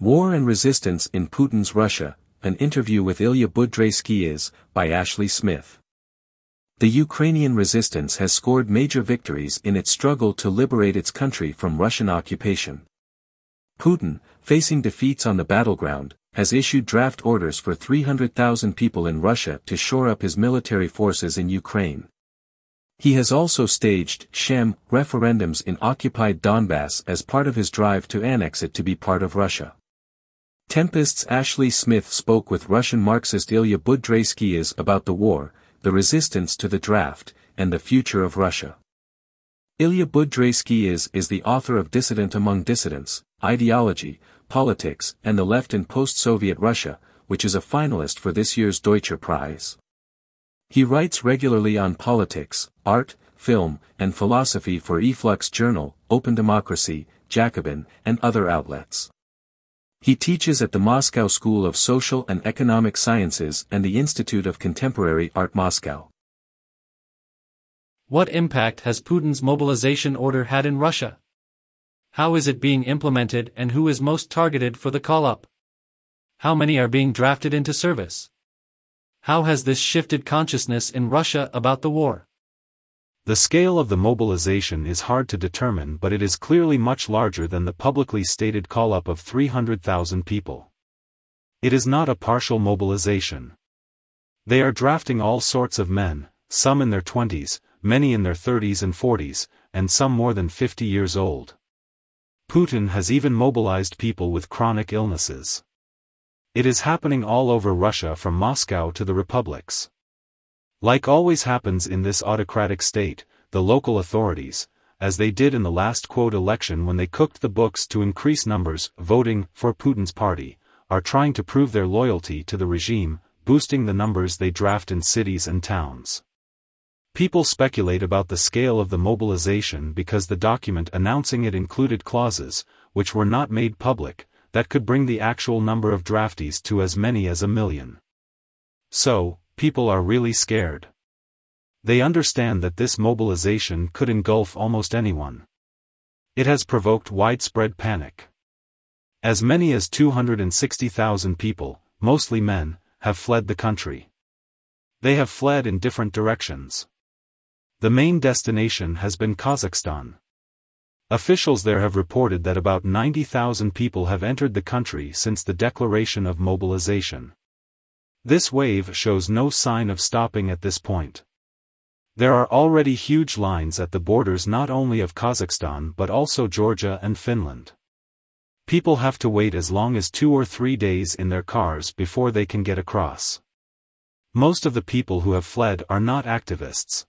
War and Resistance in Putin's Russia, an interview with Ilya Budraitskis, by Ashley Smith. The Ukrainian resistance has scored major victories in its struggle to liberate its country from Russian occupation. Putin, facing defeats on the battleground, has issued draft orders for 300,000 people in Russia to shore up his military forces in Ukraine. He has also staged sham referendums in occupied Donbass as part of his drive to annex it to be part of Russia. Tempest's Ashley Smith spoke with Russian Marxist Ilya Budraitskis about the war, the resistance to the draft, and the future of Russia. Ilya Budraitskis, the author of Dissident Among Dissidents, Ideology, Politics, and the Left in Post-Soviet Russia, which is a finalist for this year's Deutscher Prize. He writes regularly on politics, art, film, and philosophy for e-flux Journal, Open Democracy, Jacobin, and other outlets. He teaches at the Moscow School of Social and Economic Sciences and the Institute of Contemporary Art Moscow. What impact has Putin's mobilization order had in Russia? How is it being implemented and who is most targeted for the call-up? How many are being drafted into service? How has this shifted consciousness in Russia about the war? The scale of the mobilization is hard to determine but it is clearly much larger than the publicly stated call-up of 300,000 people. It is not a partial mobilization. They are drafting all sorts of men, some in their 20s, many in their 30s and 40s, and some more than 50 years old. Putin has even mobilized people with chronic illnesses. It is happening all over Russia from Moscow to the republics. Like always happens in this autocratic state, the local authorities, as they did in the last quote election when they cooked the books to increase numbers voting for Putin's party, are trying to prove their loyalty to the regime, boosting the numbers they draft in cities and towns. People speculate about the scale of the mobilization because the document announcing it included clauses, which were not made public, that could bring the actual number of draftees to as many as a million. So, people are really scared. They understand that this mobilization could engulf almost anyone. It has provoked widespread panic. As many as 260,000 people, mostly men, have fled the country. They have fled in different directions. The main destination has been Kazakhstan. Officials there have reported that about 90,000 people have entered the country since the declaration of mobilization. This wave shows no sign of stopping at this point. There are already huge lines at the borders not only of Kazakhstan but also Georgia and Finland. People have to wait as long as two or three days in their cars before they can get across. Most of the people who have fled are not activists.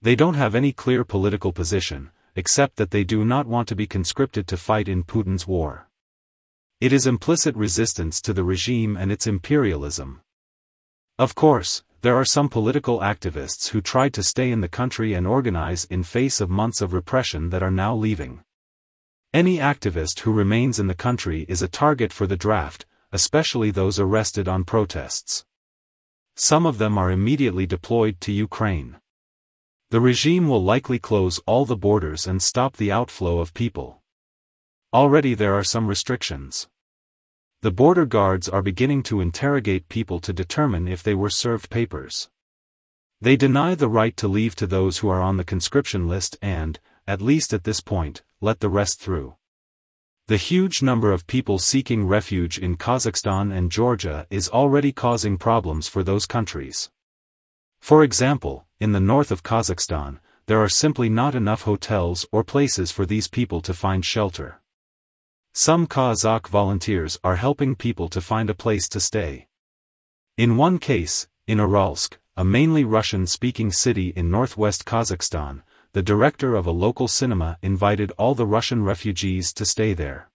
They don't have any clear political position, except that they do not want to be conscripted to fight in Putin's war. It is implicit resistance to the regime and its imperialism. Of course, there are some political activists who tried to stay in the country and organize in face of months of repression that are now leaving. Any activist who remains in the country is a target for the draft, especially those arrested on protests. Some of them are immediately deployed to Ukraine. The regime will likely close all the borders and stop the outflow of people. Already there are some restrictions. The border guards are beginning to interrogate people to determine if they were served papers. They deny the right to leave to those who are on the conscription list and, at least at this point, let the rest through. The huge number of people seeking refuge in Kazakhstan and Georgia is already causing problems for those countries. For example, in the north of Kazakhstan, there are simply not enough hotels or places for these people to find shelter. Some Kazakh volunteers are helping people to find a place to stay. In one case, in Uralsk, a mainly Russian-speaking city in northwest Kazakhstan, the director of a local cinema invited all the Russian refugees to stay there.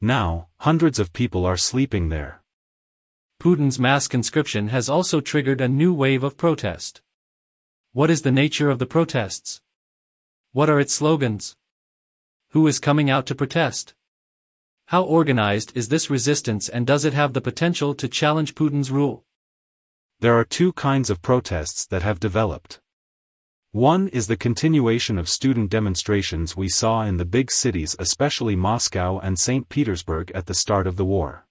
Now, hundreds of people are sleeping there. Putin's mass conscription has also triggered a new wave of protest. What is the nature of the protests? What are its slogans? Who is coming out to protest? How organized is this resistance and does it have the potential to challenge Putin's rule? There are two kinds of protests that have developed. One is the continuation of student demonstrations we saw in the big cities especially Moscow and St. Petersburg at the start of the war.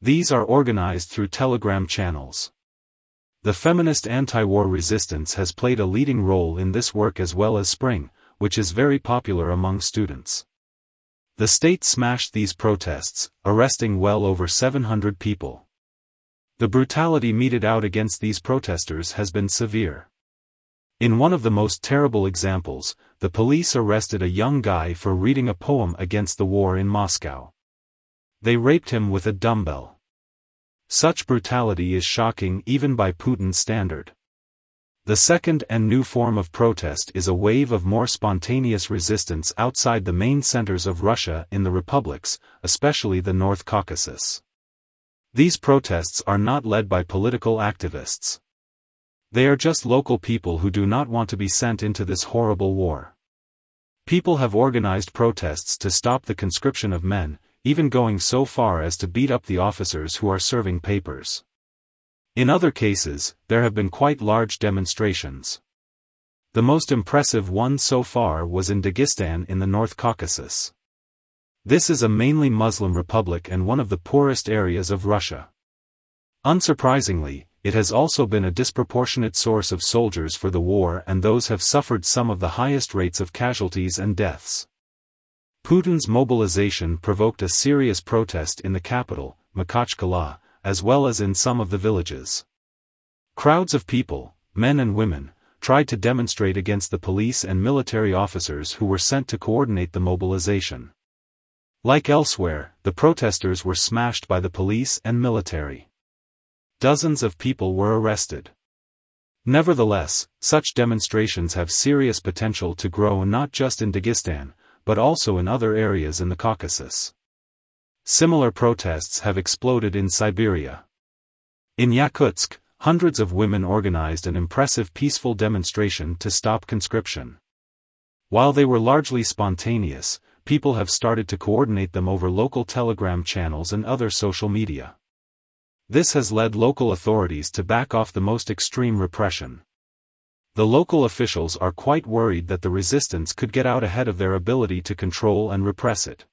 These are organized through telegram channels. The feminist anti-war resistance has played a leading role in this work as well as Spring, which is very popular among students. The state smashed these protests, arresting well over 700 people. The brutality meted out against these protesters has been severe. In one of the most terrible examples, the police arrested a young guy for reading a poem against the war in Moscow. They raped him with a dumbbell. Such brutality is shocking even by Putin's standard. The second and new form of protest is a wave of more spontaneous resistance outside the main centers of Russia in the republics, especially the North Caucasus. These protests are not led by political activists. They are just local people who do not want to be sent into this horrible war. People have organized protests to stop the conscription of men, even going so far as to beat up the officers who are serving papers. In other cases, there have been quite large demonstrations. The most impressive one so far was in Dagestan in the North Caucasus. This is a mainly Muslim republic and one of the poorest areas of Russia. Unsurprisingly, it has also been a disproportionate source of soldiers for the war and those have suffered some of the highest rates of casualties and deaths. Putin's mobilization provoked a serious protest in the capital, Makhachkala, as well as in some of the villages. Crowds of people, men and women, tried to demonstrate against the police and military officers who were sent to coordinate the mobilization. Like elsewhere, the protesters were smashed by the police and military. Dozens of people were arrested. Nevertheless, such demonstrations have serious potential to grow not just in Dagestan, but also in other areas in the Caucasus. Similar protests have exploded in Siberia. In Yakutsk, hundreds of women organized an impressive peaceful demonstration to stop conscription. While they were largely spontaneous, people have started to coordinate them over local telegram channels and other social media. This has led local authorities to back off the most extreme repression. The local officials are quite worried that the resistance could get out ahead of their ability to control and repress it.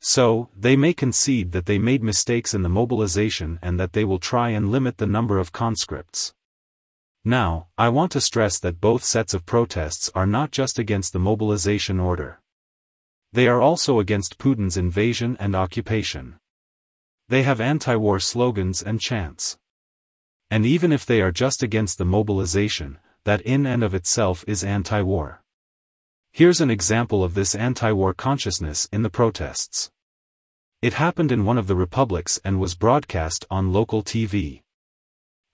So, they may concede that they made mistakes in the mobilization and that they will try and limit the number of conscripts. Now, I want to stress that both sets of protests are not just against the mobilization order. They are also against Putin's invasion and occupation. They have anti-war slogans and chants. And even if they are just against the mobilization, that in and of itself is anti-war. Here's an example of this anti-war consciousness in the protests. It happened in one of the republics and was broadcast on local TV.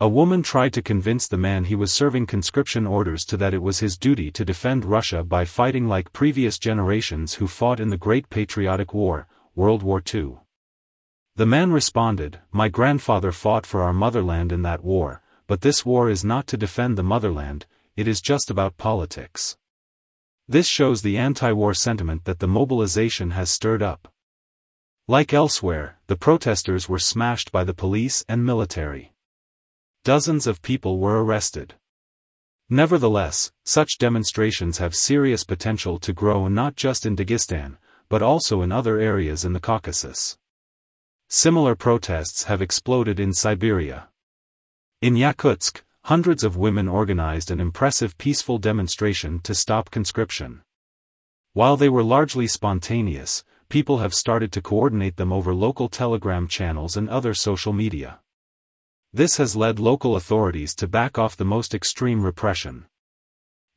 A woman tried to convince the man he was serving conscription orders to that it was his duty to defend Russia by fighting like previous generations who fought in the Great Patriotic War, World War II. The man responded, My grandfather fought for our motherland in that war, but this war is not to defend the motherland, it is just about politics. This shows the anti-war sentiment that the mobilization has stirred up. Like elsewhere, the protesters were smashed by the police and military. Dozens of people were arrested. Nevertheless, such demonstrations have serious potential to grow not just in Dagestan, but also in other areas in the Caucasus. Similar protests have exploded in Siberia. In Yakutsk, hundreds of women organized an impressive peaceful demonstration to stop conscription. While they were largely spontaneous, people have started to coordinate them over local telegram channels and other social media. This has led local authorities to back off the most extreme repression.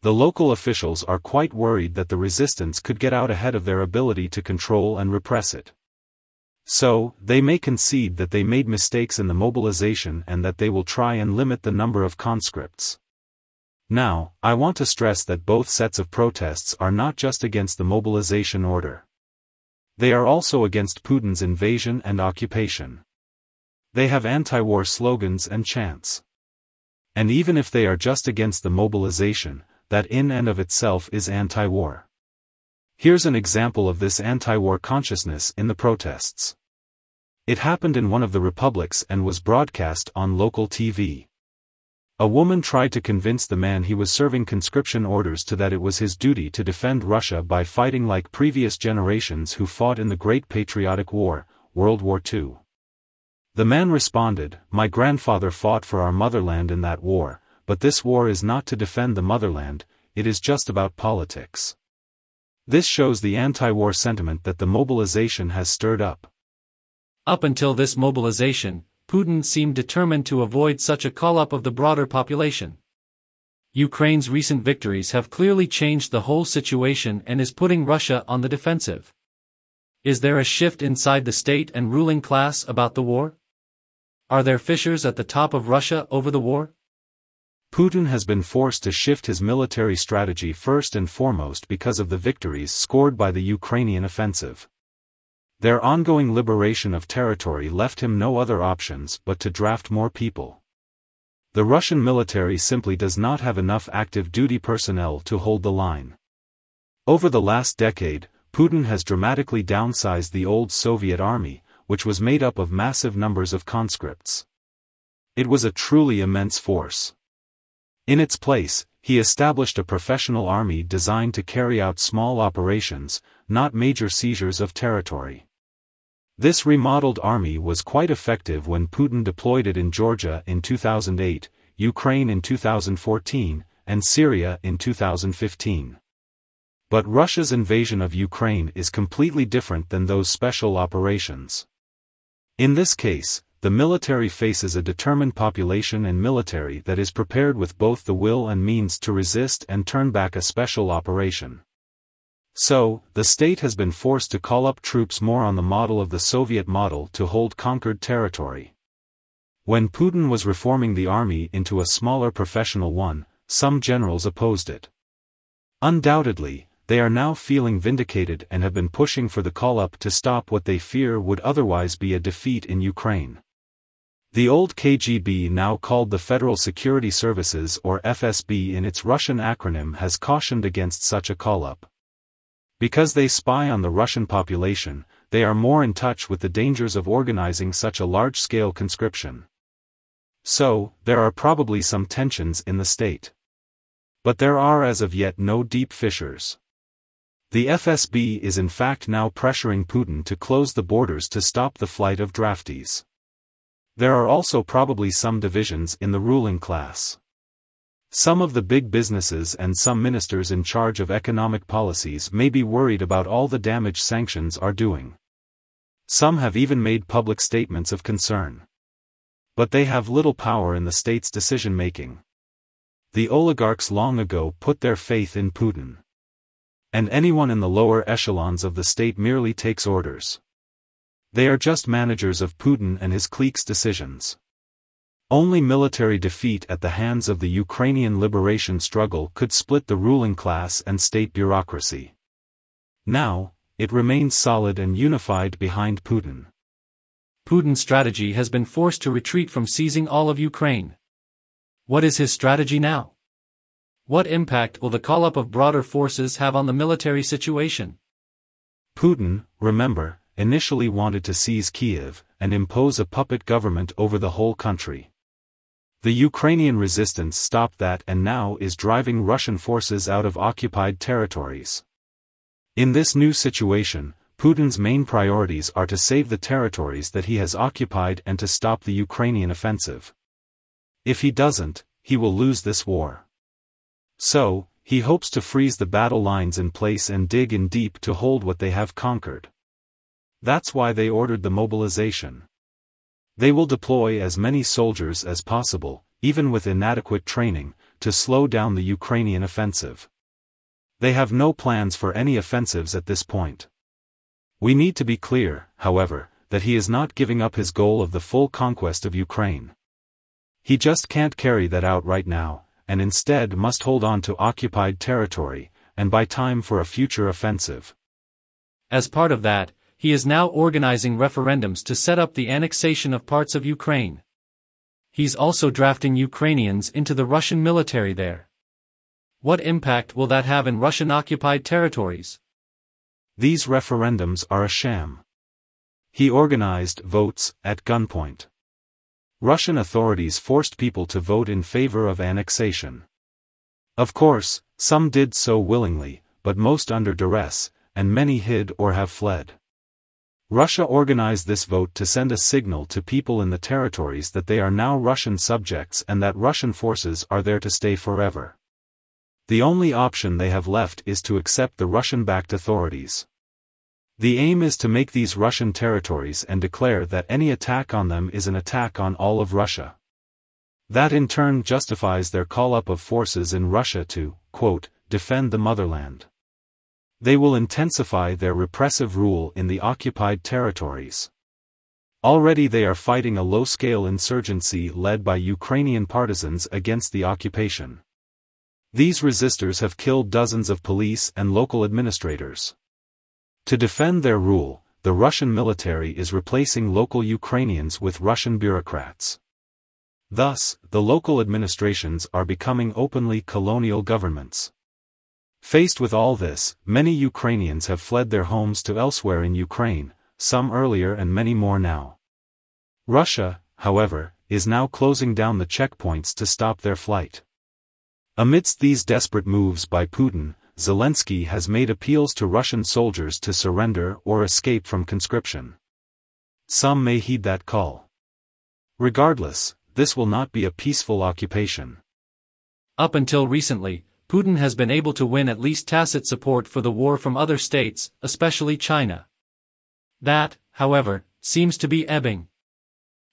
The local officials are quite worried that the resistance could get out ahead of their ability to control and repress it. So, they may concede that they made mistakes in the mobilization and that they will try and limit the number of conscripts. Now, I want to stress that both sets of protests are not just against the mobilization order. They are also against Putin's invasion and occupation. They have anti-war slogans and chants. And even if they are just against the mobilization, that in and of itself is anti-war. Here's an example of this anti-war consciousness in the protests. It happened in one of the republics and was broadcast on local TV. A woman tried to convince the man he was serving conscription orders to that it was his duty to defend Russia by fighting like previous generations who fought in the Great Patriotic War, World War II. The man responded, My grandfather fought for our motherland in that war, but this war is not to defend the motherland, it is just about politics. This shows the anti-war sentiment that the mobilization has stirred up. Up until this mobilization, Putin seemed determined to avoid such a call-up of the broader population. Ukraine's recent victories have clearly changed the whole situation and is putting Russia on the defensive. Is there a shift inside the state and ruling class about the war? Are there fissures at the top of Russia over the war? Putin has been forced to shift his military strategy first and foremost because of the victories scored by the Ukrainian offensive. Their ongoing liberation of territory left him no other options but to draft more people. The Russian military simply does not have enough active duty personnel to hold the line. Over the last decade, Putin has dramatically downsized the old Soviet army, which was made up of massive numbers of conscripts. It was a truly immense force. In its place, he established a professional army designed to carry out small operations, not major seizures of territory. This remodeled army was quite effective when Putin deployed it in Georgia in 2008, Ukraine in 2014, and Syria in 2015. But Russia's invasion of Ukraine is completely different than those special operations. In this case, the military faces a determined population and military that is prepared with both the will and means to resist and turn back a special operation. So, the state has been forced to call up troops more on the model of the Soviet model to hold conquered territory. When Putin was reforming the army into a smaller professional one, some generals opposed it. Undoubtedly, they are now feeling vindicated and have been pushing for the call-up to stop what they fear would otherwise be a defeat in Ukraine. The old KGB now called the Federal Security Services or FSB in its Russian acronym has cautioned against such a call-up. Because they spy on the Russian population, they are more in touch with the dangers of organizing such a large-scale conscription. So, there are probably some tensions in the state. But there are as of yet no deep fissures. The FSB is in fact now pressuring Putin to close the borders to stop the flight of draftees. There are also probably some divisions in the ruling class. Some of the big businesses and some ministers in charge of economic policies may be worried about all the damage sanctions are doing. Some have even made public statements of concern. But they have little power in the state's decision-making. The oligarchs long ago put their faith in Putin. And anyone in the lower echelons of the state merely takes orders. They are just managers of Putin and his clique's decisions. Only military defeat at the hands of the Ukrainian liberation struggle could split the ruling class and state bureaucracy. Now, it remains solid and unified behind Putin. Putin's strategy has been forced to retreat from seizing all of Ukraine. What is his strategy now? What impact will the call-up of broader forces have on the military situation? Putin, remember, initially wanted to seize Kiev and impose a puppet government over the whole country. The Ukrainian resistance stopped that and now is driving Russian forces out of occupied territories. In this new situation, Putin's main priorities are to save the territories that he has occupied and to stop the Ukrainian offensive. If he doesn't, he will lose this war. So, he hopes to freeze the battle lines in place and dig in deep to hold what they have conquered. That's why they ordered the mobilization. They will deploy as many soldiers as possible, even with inadequate training, to slow down the Ukrainian offensive. They have no plans for any offensives at this point. We need to be clear, however, that he is not giving up his goal of the full conquest of Ukraine. He just can't carry that out right now, and instead must hold on to occupied territory, and buy time for a future offensive. As part of that, he is now organizing referendums to set up the annexation of parts of Ukraine. He's also drafting Ukrainians into the Russian military there. What impact will that have in Russian occupied territories? These referendums are a sham. He organized votes at gunpoint. Russian authorities forced people to vote in favor of annexation. Of course, some did so willingly, but most under duress, and many hid or have fled. Russia organized this vote to send a signal to people in the territories that they are now Russian subjects and that Russian forces are there to stay forever. The only option they have left is to accept the Russian-backed authorities. The aim is to make these Russian territories and declare that any attack on them is an attack on all of Russia. That in turn justifies their call-up of forces in Russia to, quote, defend the motherland. They will intensify their repressive rule in the occupied territories. Already they are fighting a low-scale insurgency led by Ukrainian partisans against the occupation. These resistors have killed dozens of police and local administrators. To defend their rule, the Russian military is replacing local Ukrainians with Russian bureaucrats. Thus, the local administrations are becoming openly colonial governments. Faced with all this, many Ukrainians have fled their homes to elsewhere in Ukraine, some earlier and many more now. Russia, however, is now closing down the checkpoints to stop their flight. Amidst these desperate moves by Putin, Zelensky has made appeals to Russian soldiers to surrender or escape from conscription. Some may heed that call. Regardless, this will not be a peaceful occupation. Up until recently, Putin has been able to win at least tacit support for the war from other states, especially China. That, however, seems to be ebbing.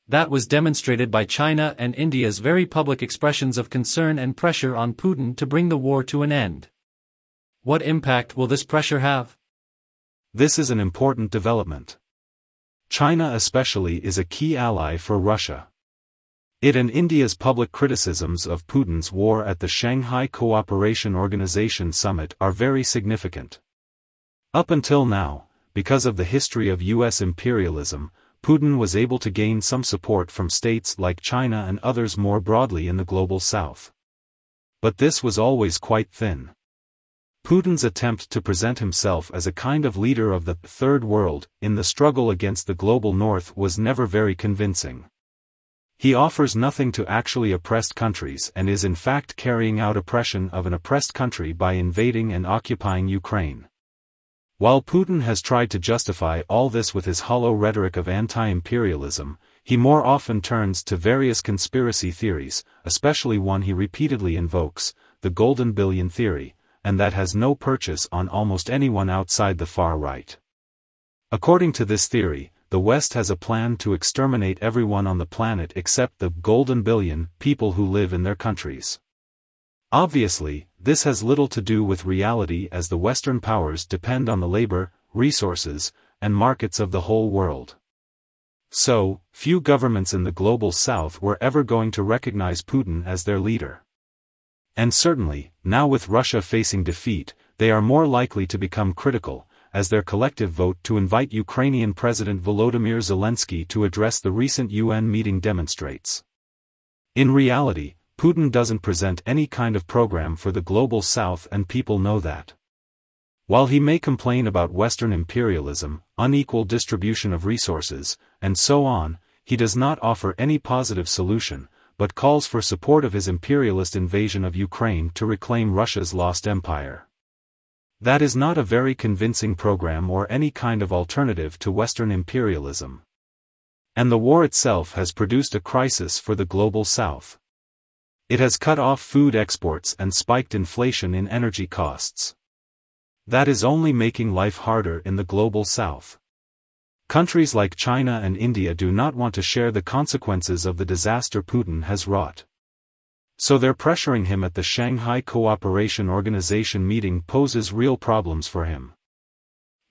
That was demonstrated by China and India's very public expressions of concern and pressure on Putin to bring the war to an end. What impact will this pressure have? This is an important development. China especially is a key ally for Russia. It and India's public criticisms of Putin's war at the Shanghai Cooperation Organization summit are very significant. Up until now, because of the history of U.S. imperialism, Putin was able to gain some support from states like China and others more broadly in the global south. But this was always quite thin. Putin's attempt to present himself as a kind of leader of the Third World in the struggle against the global North was never very convincing. He offers nothing to actually oppressed countries and is in fact carrying out oppression of an oppressed country by invading and occupying Ukraine. While Putin has tried to justify all this with his hollow rhetoric of anti-imperialism, he more often turns to various conspiracy theories, especially one he repeatedly invokes, the Golden Billion Theory, and that has no purchase on almost anyone outside the far right. According to this theory, the West has a plan to exterminate everyone on the planet except the golden billion people who live in their countries. Obviously, this has little to do with reality as the Western powers depend on the labor, resources, and markets of the whole world. So, few governments in the global south were ever going to recognize Putin as their leader. And certainly, now with Russia facing defeat, they are more likely to become critical, as their collective vote to invite Ukrainian President Volodymyr Zelensky to address the recent UN meeting demonstrates. In reality, Putin doesn't present any kind of program for the global south and people know that. While he may complain about Western imperialism, unequal distribution of resources, and so on, he does not offer any positive solution, but calls for support of his imperialist invasion of Ukraine to reclaim Russia's lost empire. That is not a very convincing program or any kind of alternative to Western imperialism. And the war itself has produced a crisis for the global south. It has cut off food exports and spiked inflation in energy costs. That is only making life harder in the global south. Countries like China and India do not want to share the consequences of the disaster Putin has wrought. So they're pressuring him at the Shanghai Cooperation Organization meeting poses real problems for him.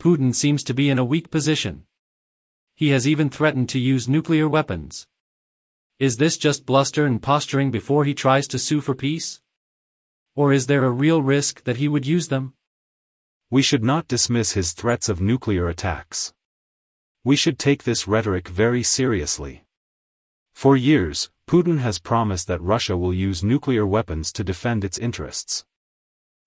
Putin seems to be in a weak position. He has even threatened to use nuclear weapons. Is this just bluster and posturing before he tries to sue for peace? Or is there a real risk that he would use them? We should not dismiss his threats of nuclear attacks. We should take this rhetoric very seriously. For years, Putin has promised that Russia will use nuclear weapons to defend its interests.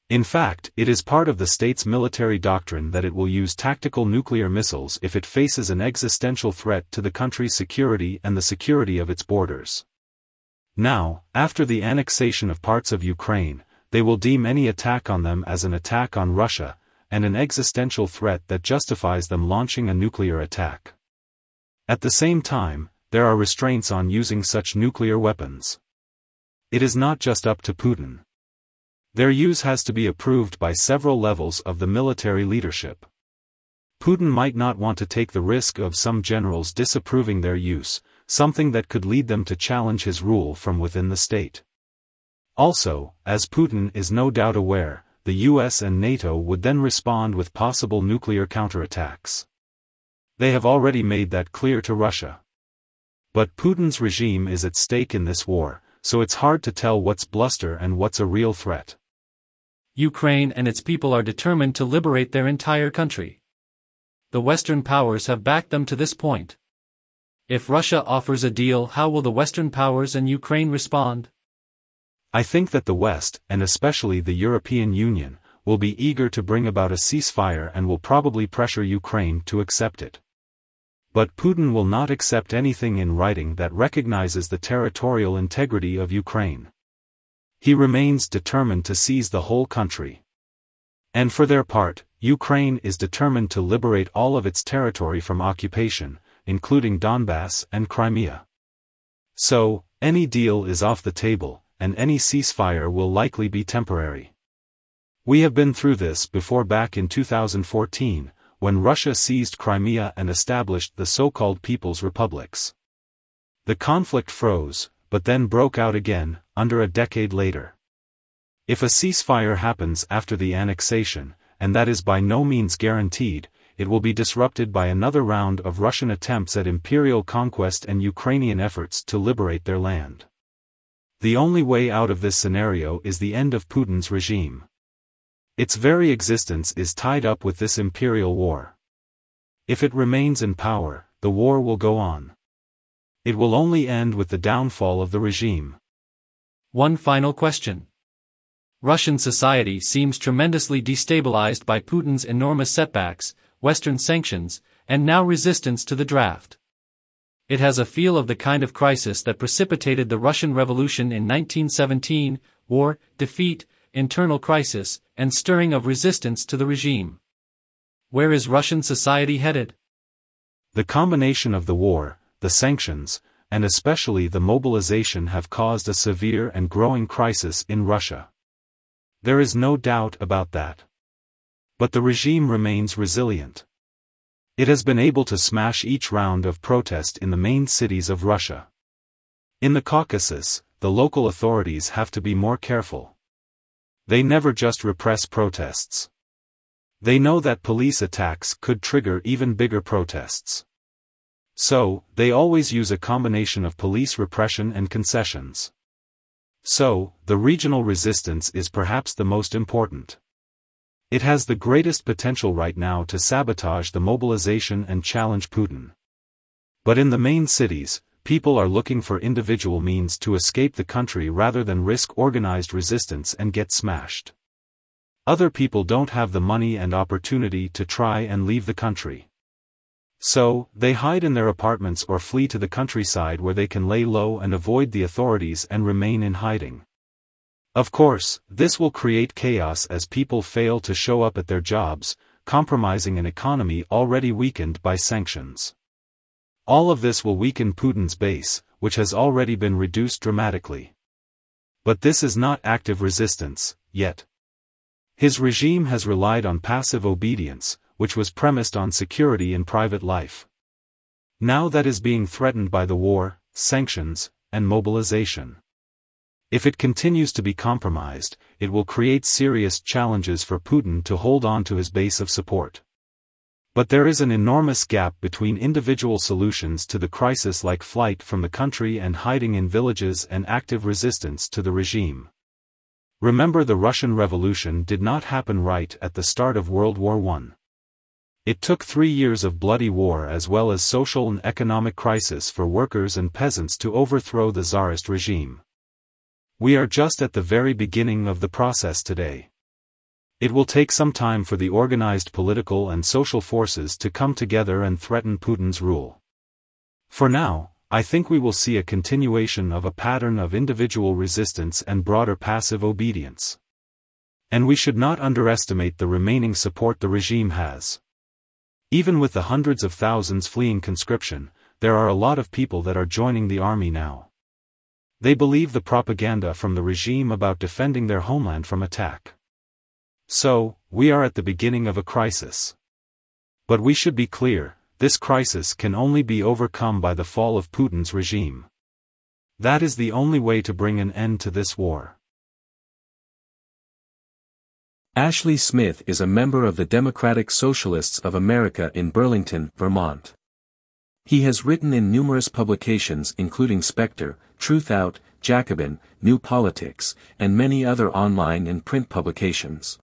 In fact, it is part of the state's military doctrine that it will use tactical nuclear missiles if it faces an existential threat to the country's security and the security of its borders. Now, after the annexation of parts of Ukraine, they will deem any attack on them as an attack on Russia, and an existential threat that justifies them launching a nuclear attack. At the same time, there are restraints on using such nuclear weapons. It is not just up to Putin. Their use has to be approved by several levels of the military leadership. Putin might not want to take the risk of some generals disapproving their use, something that could lead them to challenge his rule from within the state. Also, as Putin is no doubt aware, the US and NATO would then respond with possible nuclear counterattacks. They have already made that clear to Russia. But Putin's regime is at stake in this war, so it's hard to tell what's bluster and what's a real threat. Ukraine and its people are determined to liberate their entire country. The Western powers have backed them to this point. If Russia offers a deal, how will the Western powers and Ukraine respond? I think that the West, and especially the European Union, will be eager to bring about a ceasefire and will probably pressure Ukraine to accept it. But Putin will not accept anything in writing that recognizes the territorial integrity of Ukraine. He remains determined to seize the whole country. And for their part, Ukraine is determined to liberate all of its territory from occupation, including Donbass and Crimea. So, any deal is off the table, and any ceasefire will likely be temporary. We have been through this before back in 2014, when Russia seized Crimea and established the so-called People's Republics. The conflict froze, but then broke out again, under a decade later. If a ceasefire happens after the annexation, and that is by no means guaranteed, it will be disrupted by another round of Russian attempts at imperial conquest and Ukrainian efforts to liberate their land. The only way out of this scenario is the end of Putin's regime. Its very existence is tied up with this imperial war. If it remains in power, the war will go on. It will only end with the downfall of the regime. One final question. Russian society seems tremendously destabilized by Putin's enormous setbacks, Western sanctions, and now resistance to the draft. It has a feel of the kind of crisis that precipitated the Russian Revolution in 1917 war, defeat, internal crisis, and stirring of resistance to the regime. Where is Russian society headed? The combination of the war, the sanctions, and especially the mobilization have caused a severe and growing crisis in Russia. There is no doubt about that. But the regime remains resilient. It has been able to smash each round of protest in the main cities of Russia. In the Caucasus, the local authorities have to be more careful. They never just repress protests. They know that police attacks could trigger even bigger protests. So, they always use a combination of police repression and concessions. So, the regional resistance is perhaps the most important. It has the greatest potential right now to sabotage the mobilization and challenge Putin. But in the main cities, people are looking for individual means to escape the country rather than risk organized resistance and get smashed. Other people don't have the money and opportunity to try and leave the country. So, they hide in their apartments or flee to the countryside where they can lay low and avoid the authorities and remain in hiding. Of course, this will create chaos as people fail to show up at their jobs, compromising an economy already weakened by sanctions. All of this will weaken Putin's base, which has already been reduced dramatically. But this is not active resistance, yet. His regime has relied on passive obedience, which was premised on security in private life. Now that is being threatened by the war, sanctions, and mobilization. If it continues to be compromised, it will create serious challenges for Putin to hold on to his base of support. But there is an enormous gap between individual solutions to the crisis like flight from the country and hiding in villages and active resistance to the regime. Remember the Russian Revolution did not happen right at the start of World War I. It took three years of bloody war as well as social and economic crisis for workers and peasants to overthrow the Tsarist regime. We are just at the very beginning of the process today. It will take some time for the organized political and social forces to come together and threaten Putin's rule. For now, I think we will see a continuation of a pattern of individual resistance and broader passive obedience. And we should not underestimate the remaining support the regime has. Even with the hundreds of thousands fleeing conscription, there are a lot of people that are joining the army now. They believe the propaganda from the regime about defending their homeland from attack. So, we are at the beginning of a crisis. But we should be clear, this crisis can only be overcome by the fall of Putin's regime. That is the only way to bring an end to this war. Ashley Smith is a member of the Democratic Socialists of America in Burlington, Vermont. He has written in numerous publications including Spectre, Truthout, Jacobin, New Politics, and many other online and print publications.